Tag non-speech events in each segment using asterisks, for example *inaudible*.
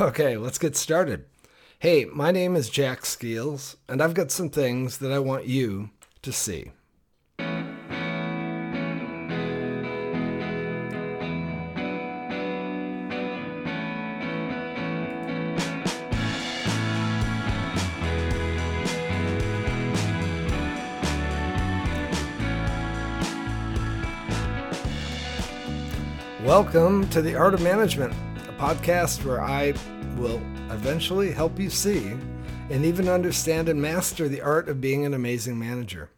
Okay, let's get started. Hey, my name is Jack Skeels, and I've got some things that I want you to see. Welcome to The Art of Management, podcast where I will eventually help you see and even understand and master the art of being an amazing manager.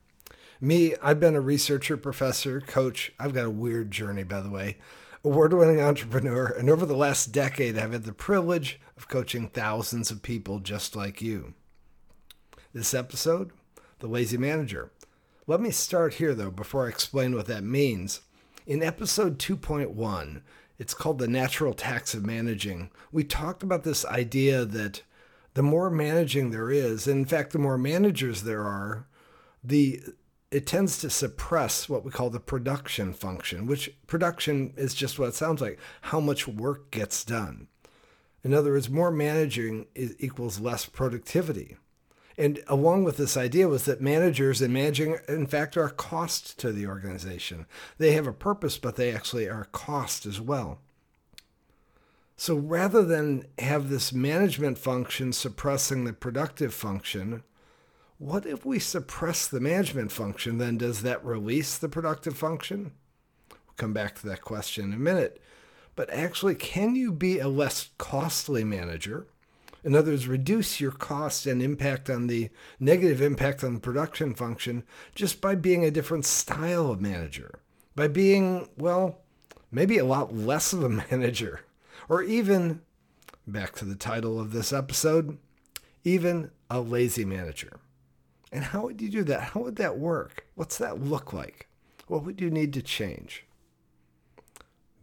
Me, I've been a researcher, professor, coach. I've got a weird journey, by the way, award winning entrepreneur, and over the last decade, I've had the privilege of coaching thousands of people just like you. This episode, The Lazy Manager. Let me start here, though, before I explain what that means. In episode 2.1, it's called The Natural Tax of Managing. We talked about this idea that the more managing there is, and in fact, the more managers there are, the it tends to suppress what we call the production function, which production is just what it sounds like how much work gets done. In other words, more managing equals less productivity. And along with this idea was that managers and managing, in fact, are a cost to the organization. They have a purpose, but they actually are cost as well. So rather than have this management function suppressing the productive function, what if we suppress the management function? Then does that release the productive function? We'll come back to that question in a minute. But actually, can you be a less costly manager? In other words, reduce your cost and impact on the negative impact on the production function just by being a different style of manager, by being, well, maybe a lot less of a *laughs* manager, or even, back to the title of this episode, even a lazy manager. And how would you do that? How would that work? What's that look like? What would you need to change?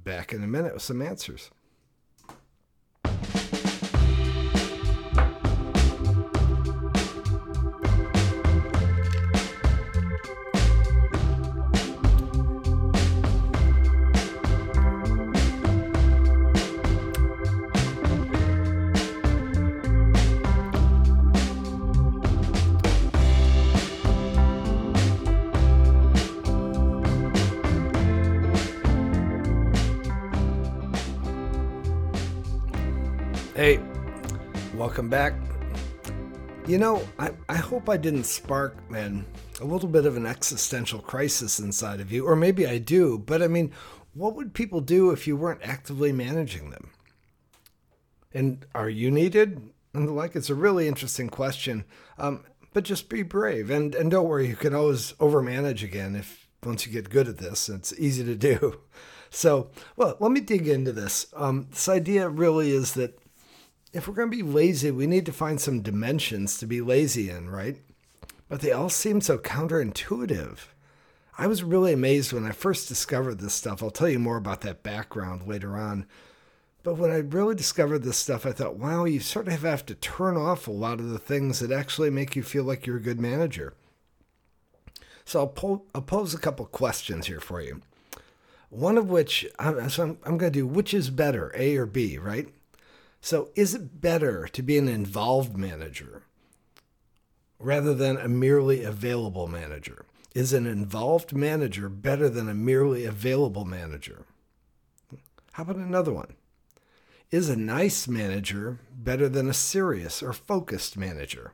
Back in a minute with some answers. Welcome back. You know, I, I hope I didn't spark, man, a little bit of an existential crisis inside of you, or maybe I do, but I mean, what would people do if you weren't actively managing them? And are you needed? And the like, it's a really interesting question. Um, but just be brave and, and don't worry, you can always overmanage again if once you get good at this. It's easy to do. *laughs* So, well, let me dig into this. Um, this idea really is that if we're going to be lazy, we need to find some dimensions to be lazy in, right? But they all seem so counterintuitive. I was really amazed when I first discovered this stuff. I'll tell you more about that background later on. But when I really discovered this stuff, I thought, wow, you sort of have to turn off a lot of the things that actually make you feel like you're a good manager. So I'll, po- I'll pose a couple questions here for you. One of which, so I'm, I'm going to do which is better, A or B, right? So, is it better to be an involved manager rather than a merely available manager? Is an involved manager better than a merely available manager? How about another one? Is a nice manager better than a serious or focused manager?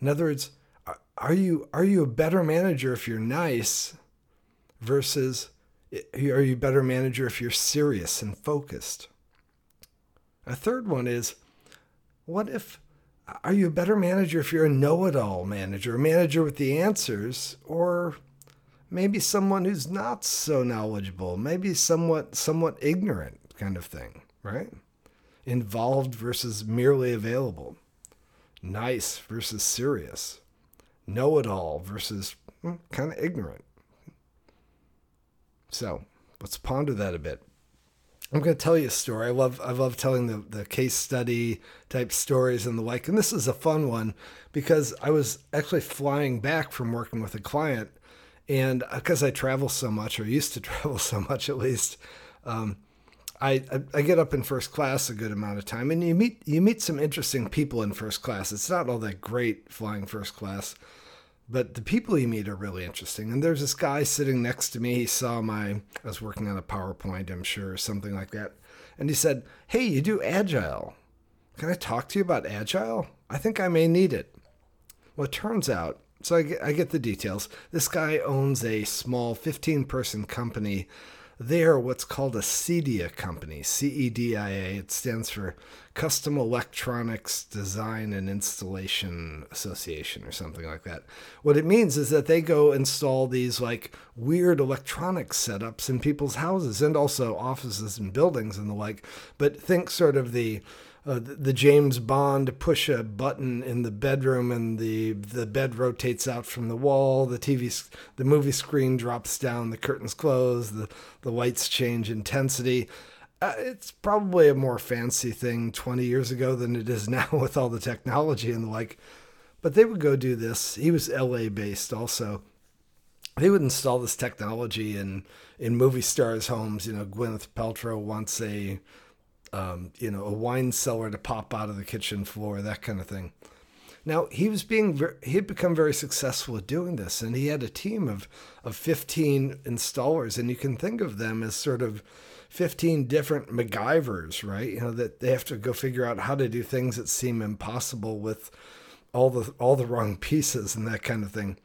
In other words, are you are you a better manager if you're nice versus are you a better manager if you're serious and focused? A third one is what if are you a better manager if you're a know-it-all manager, a manager with the answers, or maybe someone who's not so knowledgeable, maybe somewhat somewhat ignorant kind of thing, right? Involved versus merely available. Nice versus serious. Know-it-all versus hmm, kind of ignorant. So, let's ponder that a bit. I'm going to tell you a story. I love I love telling the, the case study type stories and the like. And this is a fun one because I was actually flying back from working with a client, and because uh, I travel so much, or used to *laughs* travel so much at least, um, I, I, I get up in first class a good amount of time, and you meet you meet some interesting people in first class. It's not all that great flying first class, but the people you meet are really interesting. And there's this guy sitting next to me. He saw my I was working on a PowerPoint, I'm sure, or something like that, and he said, "Hey, you do agile? Can I talk to you about agile? I think I may need it." Well, it turns out so I get, I get the details. This guy owns a small 15 person company. They are what's called a CEDIA company, C E D I A. It stands for Custom Electronics Design and Installation Association or something like that. What it means is that they go install these like weird electronic setups in people's houses and also offices and buildings and the like. But think sort of the uh, the James Bond push a button in the bedroom and the the bed rotates out from the wall. The TV, the movie screen drops down. The curtains close. The the lights change intensity. Uh, it's probably a more fancy thing 20 years ago than it is *laughs* now with all the technology and the like. But they would go do this. He was LA based also. They would install this technology in in movie stars' homes. You know, Gwyneth Paltrow wants a um, you know, a wine cellar to pop out of the kitchen floor, that kind of thing. Now he was being he had become very successful at doing this, and he had a team of of 15 installers, and you can think of them as sort of 15 different MacGyvers, right? You know that they have to go figure out how to do things that seem impossible with all the all the wrong pieces and that kind of thing.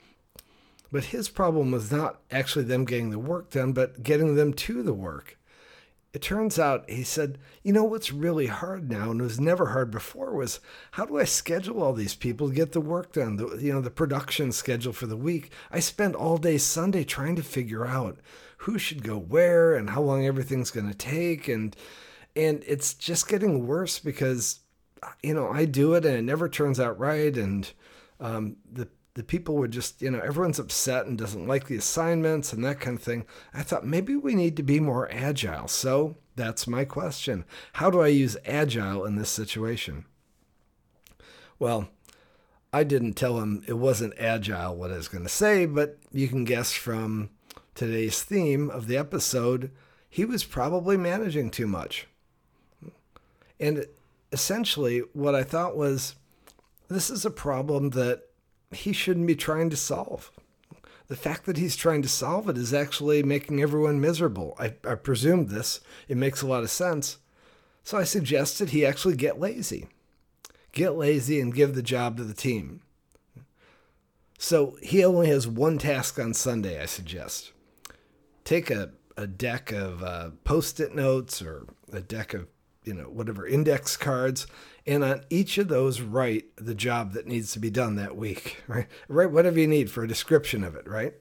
But his problem was not actually them getting the work done, but getting them to the work it turns out he said, you know what's really hard now and was never hard before was how do I schedule all these people to get the work done? The, you know, the production schedule for the week. I spent all day Sunday trying to figure out who should go where and how long everything's going to take and and it's just getting worse because you know I do it and it never turns out right and um, the the people would just, you know, everyone's upset and doesn't like the assignments and that kind of thing. I thought maybe we need to be more agile. So that's my question. How do I use agile in this situation? Well, I didn't tell him it wasn't agile what I was going to say, but you can guess from today's theme of the episode, he was probably managing too much. And essentially, what I thought was this is a problem that he shouldn't be trying to solve. The fact that he's trying to solve it is actually making everyone miserable. I, I presumed this. It makes a lot of sense. So I suggested he actually get lazy. Get lazy and give the job to the team. So he only has one task on Sunday, I suggest. Take a, a deck of uh, post it notes or a deck of, you know, whatever index cards. And on each of those write the job that needs to be done that week *laughs* right? Write whatever you need for a description of it right?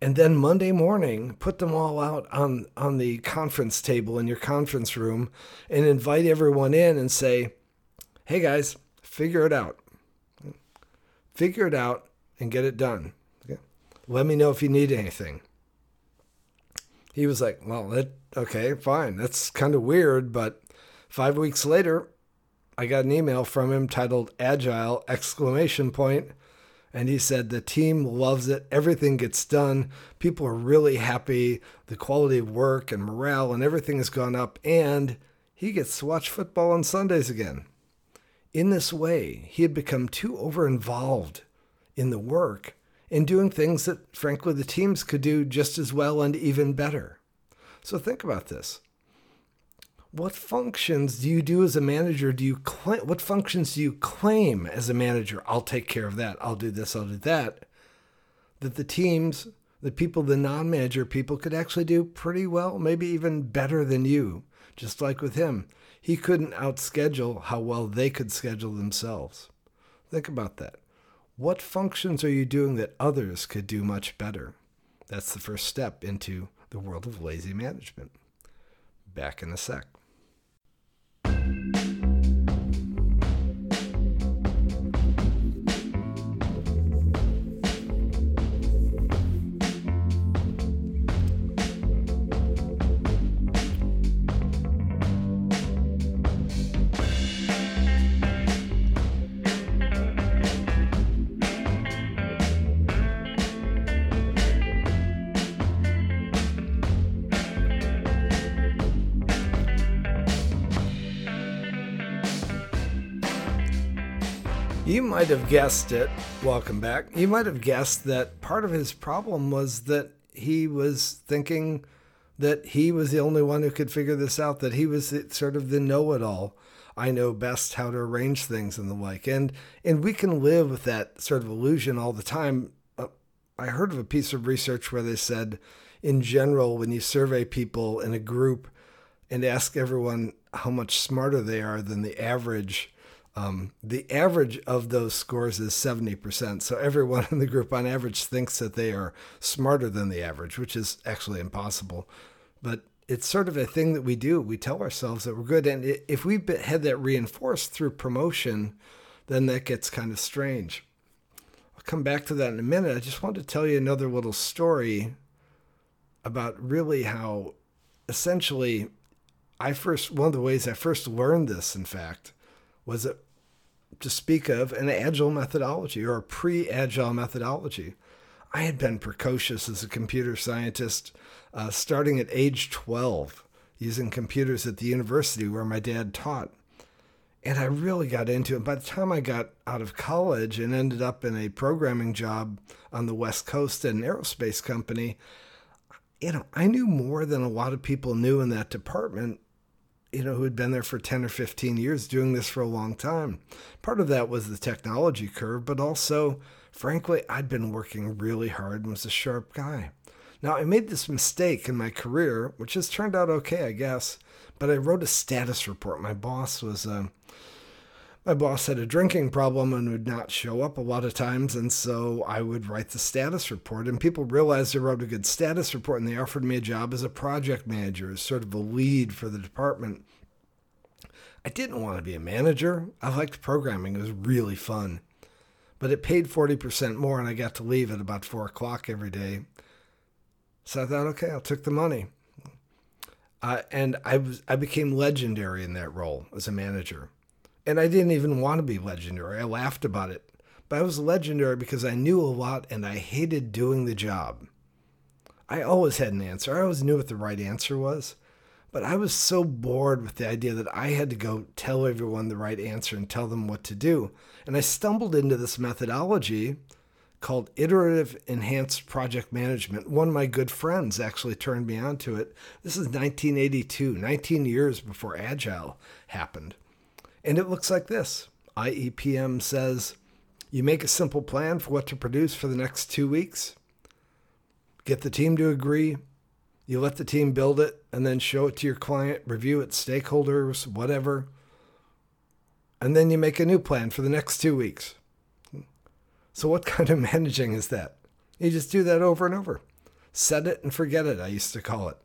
And then monday morning put them all out on on the conference table in your conference room and invite everyone in and say hey guys figure it out. Figure it out and get it done. Okay? let me know if you need anything he was like well that okay fine. That's kind of weird but five weeks later I got an email from him titled Agile exclamation point. And he said the team loves it. Everything gets done. People are really happy. The quality of work and morale and everything has gone up and he gets to watch football on Sundays again. In this way he had become too over involved in the work and doing things that frankly the teams could do just as well and even better so think about this what functions do you do as a manager? Do you claim, what functions do you claim as a manager? I'll take care of that. I'll do this. I'll do that. That the teams, the people, the non-manager people could actually do pretty well, maybe even better than you. Just like with him, he couldn't outschedule how well they could schedule themselves. Think about that. What functions are you doing that others could do much better? That's the first step into the world of lazy management. Back in a sec. You might have guessed it. Welcome back. You might have guessed that part of his problem was that he was thinking that he was the only one who could figure this out, that he was sort of the know it all. I know best how to arrange things and the like. And and we can live with that sort of illusion all the time. Uh, I heard of a piece of research where they said in general when you survey people in a group and ask everyone how much smarter they are than the average um, the average of those scores is 70%. So everyone in the group on average thinks that they are smarter than the average, which is actually impossible. But it's sort of a thing that we do. We tell ourselves that we're good. And if we had that reinforced through promotion, then that gets kind of strange. I'll come back to that in a minute. I just want to tell you another little story about really how essentially I first, one of the ways I first learned this, in fact, was it to speak of an agile methodology or a pre agile methodology. I had been precocious as a computer scientist, uh, starting at age 12, using computers at the university where my dad taught. And I really got into it. By the time I got out of college and ended up in a programming job on the West Coast at an aerospace company, you know, I knew more than a lot of people knew in that department you know, who had been there for 10 or 15 years doing this for a long time. Part of that was the technology curve, but also, frankly, I'd been working really hard and was a sharp guy. Now, I made this mistake in my career, which has turned out okay, I guess, but I wrote a status report. My boss was uh, my boss had a drinking problem and would not show up a lot of times. And so I would write the status report. And people realized I wrote a good status report and they offered me a job as a project manager, as sort of a lead for the department. I didn't want to be a manager. I liked programming, it was really fun. But it paid 40% more and I got to leave at about four o'clock every day. So I thought, okay, I'll take the money. Uh, and I was I became legendary in that role as a manager. And I didn't even want to be legendary. I laughed about it. But I was legendary because I knew a lot and I hated doing the job. I always had an answer. I always knew what the right answer was. But I was so bored with the idea that I had to go tell everyone the right answer and tell them what to do. And I stumbled into this methodology called Iterative Enhanced Project Management. One of my good friends actually turned me on to it. This is 1982, 19 years before Agile happened. And it looks like this IEPM says you make a simple plan for what to produce for the next two weeks, get the team to agree, you let the team build it, and then show it to your client, review it, stakeholders, whatever. And then you make a new plan for the next two weeks. So, what kind of *laughs* managing is that? You just do that over and over. Set it and forget it, I used to call it.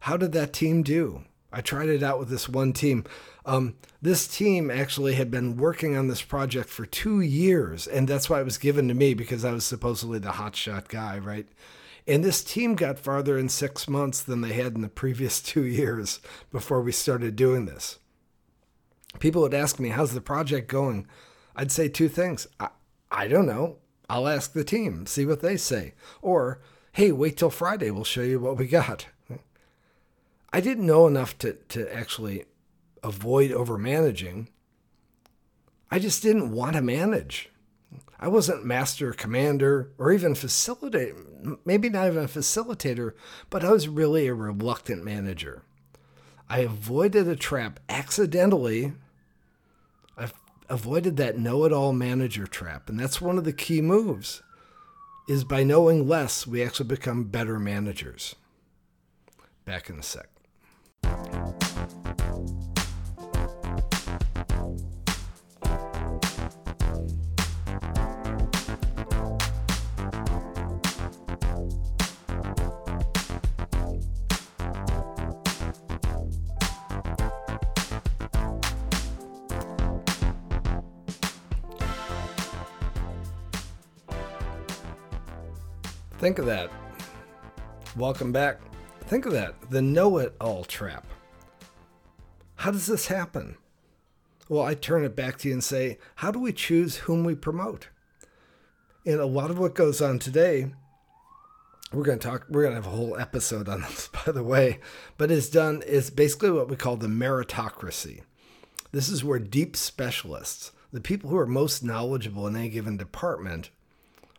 How did that team do? I tried it out with this one team. Um, this team actually had been working on this project for two years, and that's why it was given to me because I was supposedly the hotshot guy, right? And this team got farther in six months than they had in the previous *laughs* two years before we started doing this. People would ask me, How's the project going? I'd say two things. I, I don't know. I'll ask the team, see what they say. Or, Hey, wait till Friday, we'll show you what we got. I didn't know enough to, to actually avoid over managing. I just didn't want to manage. I wasn't master, commander, or even facilitator, maybe not even a facilitator, but I was really a reluctant manager. I avoided a trap accidentally. I avoided that know it all manager trap. And that's one of the key moves is by knowing less, we actually become better managers. Back in a sec. Think of that. Welcome back. Think of that the know it all trap. How does this happen? Well, I turn it back to you and say, how do we choose whom we promote? And a lot of what goes on today, we're going to talk, we're going to have a whole episode on *laughs* this, by the way, but is done, is basically what we call the meritocracy. This is where deep specialists, the people who are most knowledgeable in any given department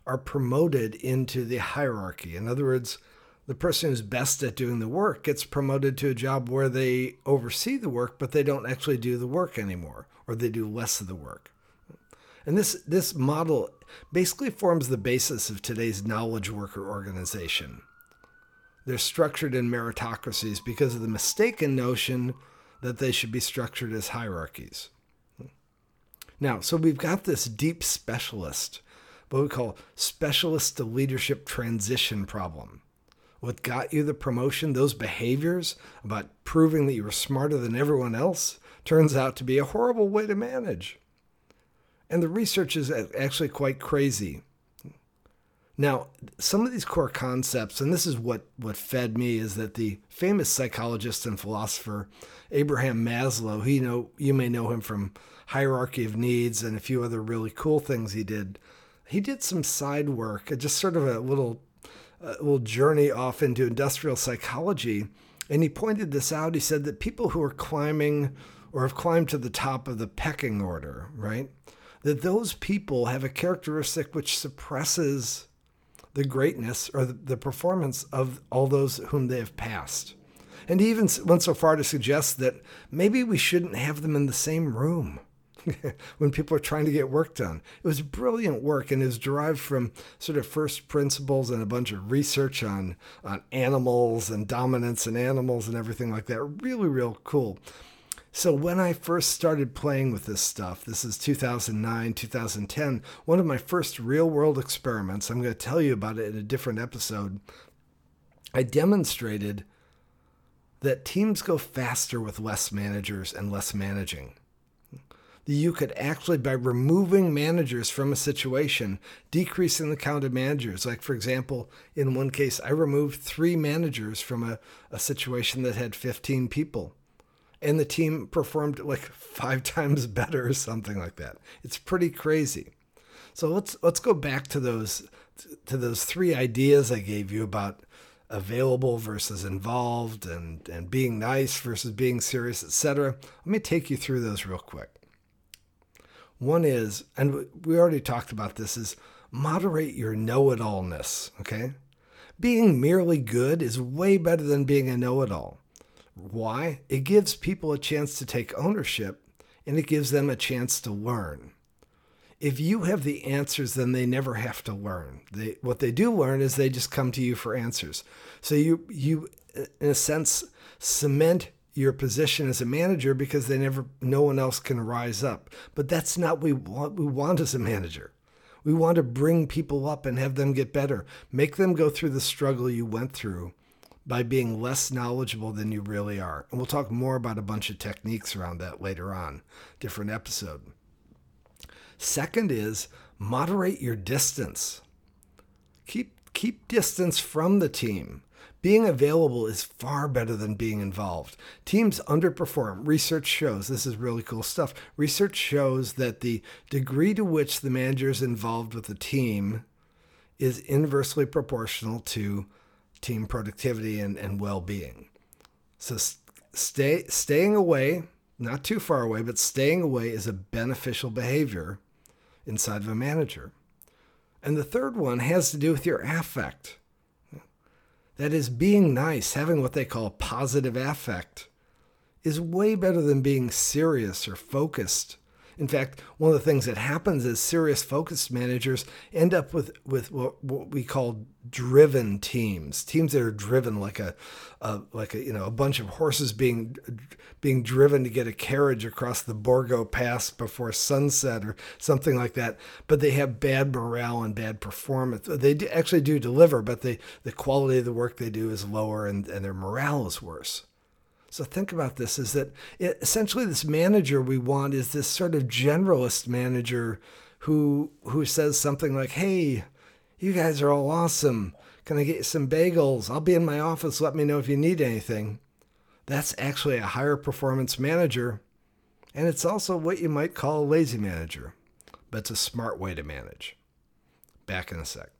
are promoted into the hierarchy. In other words, the person who's best at doing the work gets promoted to a job where they oversee the work, but they don't actually do the work anymore, or they do less of the work. And this, this model basically forms the basis of today's knowledge worker organization. They're structured in meritocracies because of the mistaken notion that they should be structured as hierarchies. Now, so we've got this deep specialist, what we call specialist to leadership transition problem. What got you the promotion, those behaviors about proving that you were smarter than everyone else, turns out to be a horrible way to manage. And the research is actually quite crazy. Now, some of these core concepts, and this is what, what fed me, is that the famous psychologist and philosopher Abraham Maslow, he know you may know him from Hierarchy of Needs and a few other really cool things he did. He did some side work, uh, just sort of a little a little journey off into industrial psychology, and he pointed this out. He said that people who are climbing or have climbed to the top of the pecking order, right? That those people have a characteristic which suppresses the greatness or the performance of all those whom they have passed. And he even went so far to suggest that maybe we shouldn't have them in the same room. *laughs* when people are trying to get work done. It was brilliant work and was derived from sort of first principles and a bunch of research on, on animals and dominance in animals and everything like that. Really, real cool. So when I first started playing with this stuff, this is 2009, 2010, one of my first real world experiments, I'm going to tell you about it in a different episode. I demonstrated that teams go faster with less managers and less managing you could actually, by removing managers from a situation, decreasing the count of managers. Like, for example, in one case, I removed three managers from a, a situation that had 15 people. And the team performed like five *laughs* times better or something like that. It's pretty crazy. So let's let's go back to those to those three ideas I gave you about available versus involved and, and being nice versus being serious, etc. Let me take you through those real quick. One is, and we already talked about this, is moderate your know it allness, okay? Being merely good is way better than being a know it all. Why? It gives people a chance to take ownership and it gives them a chance to learn. If you have the answers, then they never have to learn. They, what they do learn is they just come to you for answers. So you, you, in a sense, cement your position as a manager because they never no one else can rise up. But that's not what we want we want as a manager. We want to bring people up and have them get better. Make them go through the struggle you went through by being less knowledgeable than you really are. And we'll talk more about a bunch of techniques around that later on, different episode. Second is moderate your distance. Keep keep distance from the team. Being available is far better than being involved. Teams underperform. Research shows this is really cool stuff. Research shows that the degree to which the manager is involved with the team is inversely proportional to team productivity and, and well being. So stay, staying away, not too far away, but staying away is a beneficial behavior inside of a manager. And the third one has to do with your affect. That is, being nice, having what they call positive affect, is way better than being serious or focused. In fact, one of the things that happens is serious focused managers end up with, with what, what we call driven teams, teams that are driven like a, a, like a you know a bunch of horses being being driven to get a carriage across the Borgo Pass before sunset or something like that. But they have bad morale and bad performance. They do, actually do deliver, but they, the quality of the work they do is lower and, and their morale is worse. So think about this is that it, essentially this manager we want is this sort of generalist manager who who says something like, "Hey, you guys are all awesome. Can I get you some bagels? I'll be in my office. Let me know if you need anything." That's actually a higher performance manager, and it's also what you might call a lazy manager, but it's a smart way to manage. Back in a sec.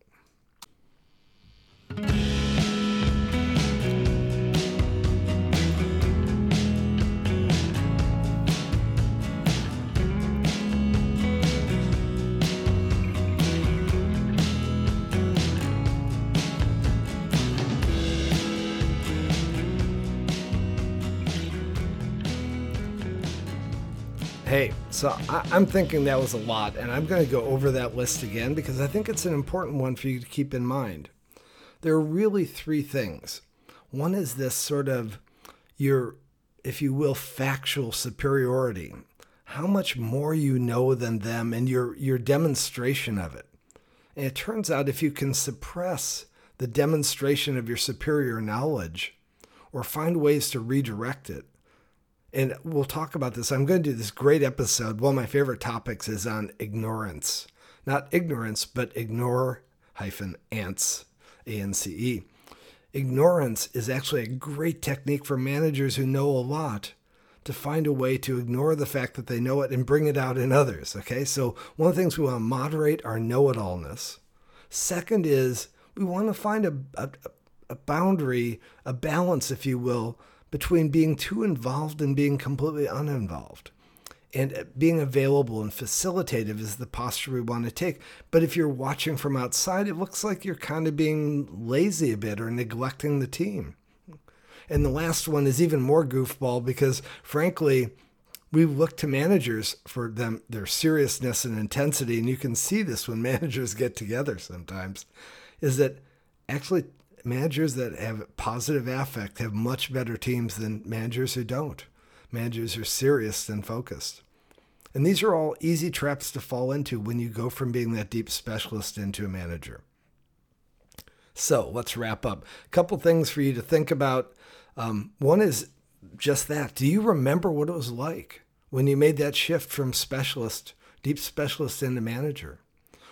Hey, so I, am thinking that was a lot, and I'm going to go over that list again because I think it's an important one for you to keep in mind. There are really three things. One is this sort of your, if you will, factual superiority. How much more you know than them and your, your demonstration of it. And it turns out if you can suppress the demonstration of your superior knowledge or find ways to redirect it, and we'll talk about this. I'm going to do this great episode. One of my favorite topics is on ignorance. Not ignorance, but ignore hyphen ants, A N C E. Ignorance is actually a great technique for managers who know a lot to find a way to ignore the fact that they know it and bring it out in others. Okay, so one of the things we want to moderate our know it allness. Second is we want to find a, a, a boundary, a balance, if you will, between being too involved and being completely uninvolved. And uh, being available and facilitative is the posture we want to take. But if you're watching from outside, it looks like you're kind of being lazy a bit or neglecting the team. And the last one is even more goofball because, frankly, we look to managers for them their seriousness and intensity, and you can see this when *laughs* managers get together sometimes. Is that actually managers that have positive affect have much better teams than managers who don't. Managers are serious and focused. And these are all easy traps to fall into when you go from being that deep specialist into a manager. So let's wrap up. A couple things for you to think about. Um, one is just that. Do you remember what it was like when you made that shift from specialist, deep specialist into manager?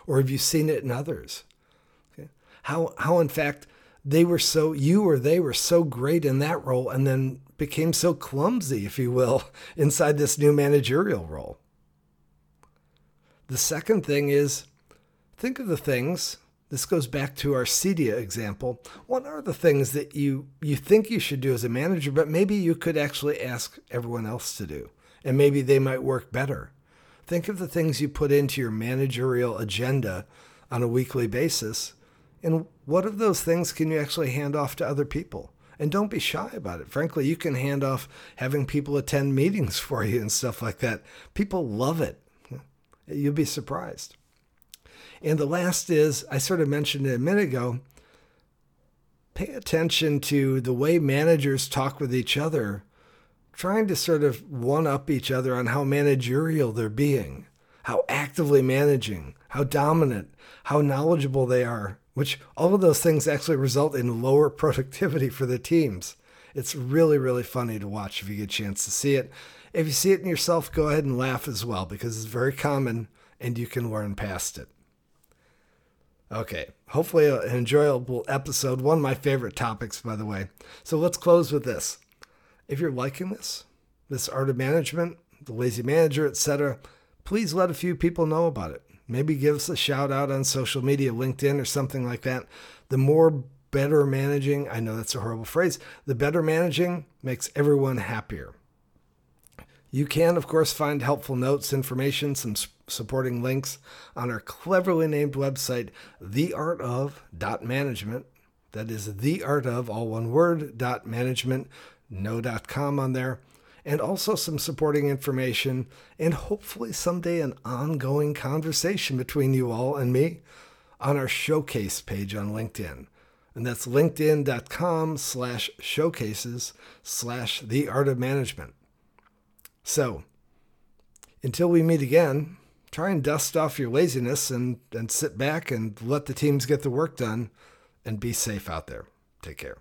Or have you seen it in others? Okay. How, how in fact, they were so you or they were so great in that role and then became so clumsy if you will *laughs* inside this new managerial role. The second thing is think of the things this goes back to our cedia example. What are the things that you you think you should do as a manager but maybe you could actually ask everyone else to do and maybe they might work better? Think of the things you put into your managerial agenda on a weekly basis and what of those things can you actually hand off to other people? And don't be shy about it. Frankly, you can hand off having people attend meetings for you and stuff like that. People love it. You'll be surprised. And the last is I sort of mentioned it a minute ago pay attention to the way managers talk with each other, trying to sort of one up each other on how managerial they're being, how actively managing, how dominant, how knowledgeable they are, which all of those things actually result in lower productivity for the teams. It's really, really funny to watch if you get a chance to see it. If you see it in yourself, go ahead and laugh as well because it's very common and you can learn past it. Okay, hopefully an enjoyable episode. One of my favorite topics, by the way. So let's close with this. If you're liking this, this art of management, the lazy manager, etc., please let a few people know about it maybe give us a shout out on social media, LinkedIn or something like that. The more better managing, I know that's a horrible phrase, the better managing makes everyone happier. You can, of course, find helpful notes, information, some supporting links on our cleverly named website, theartof.management. That is the all one word, dot management, no dot com on there and also some supporting information, and hopefully someday an ongoing conversation between you all and me on our showcase page on LinkedIn. And that's linkedin.com slash showcases slash the art of management. So until we meet again, try and dust off your laziness and, and sit back and let the teams get the work done and be safe out there. Take care.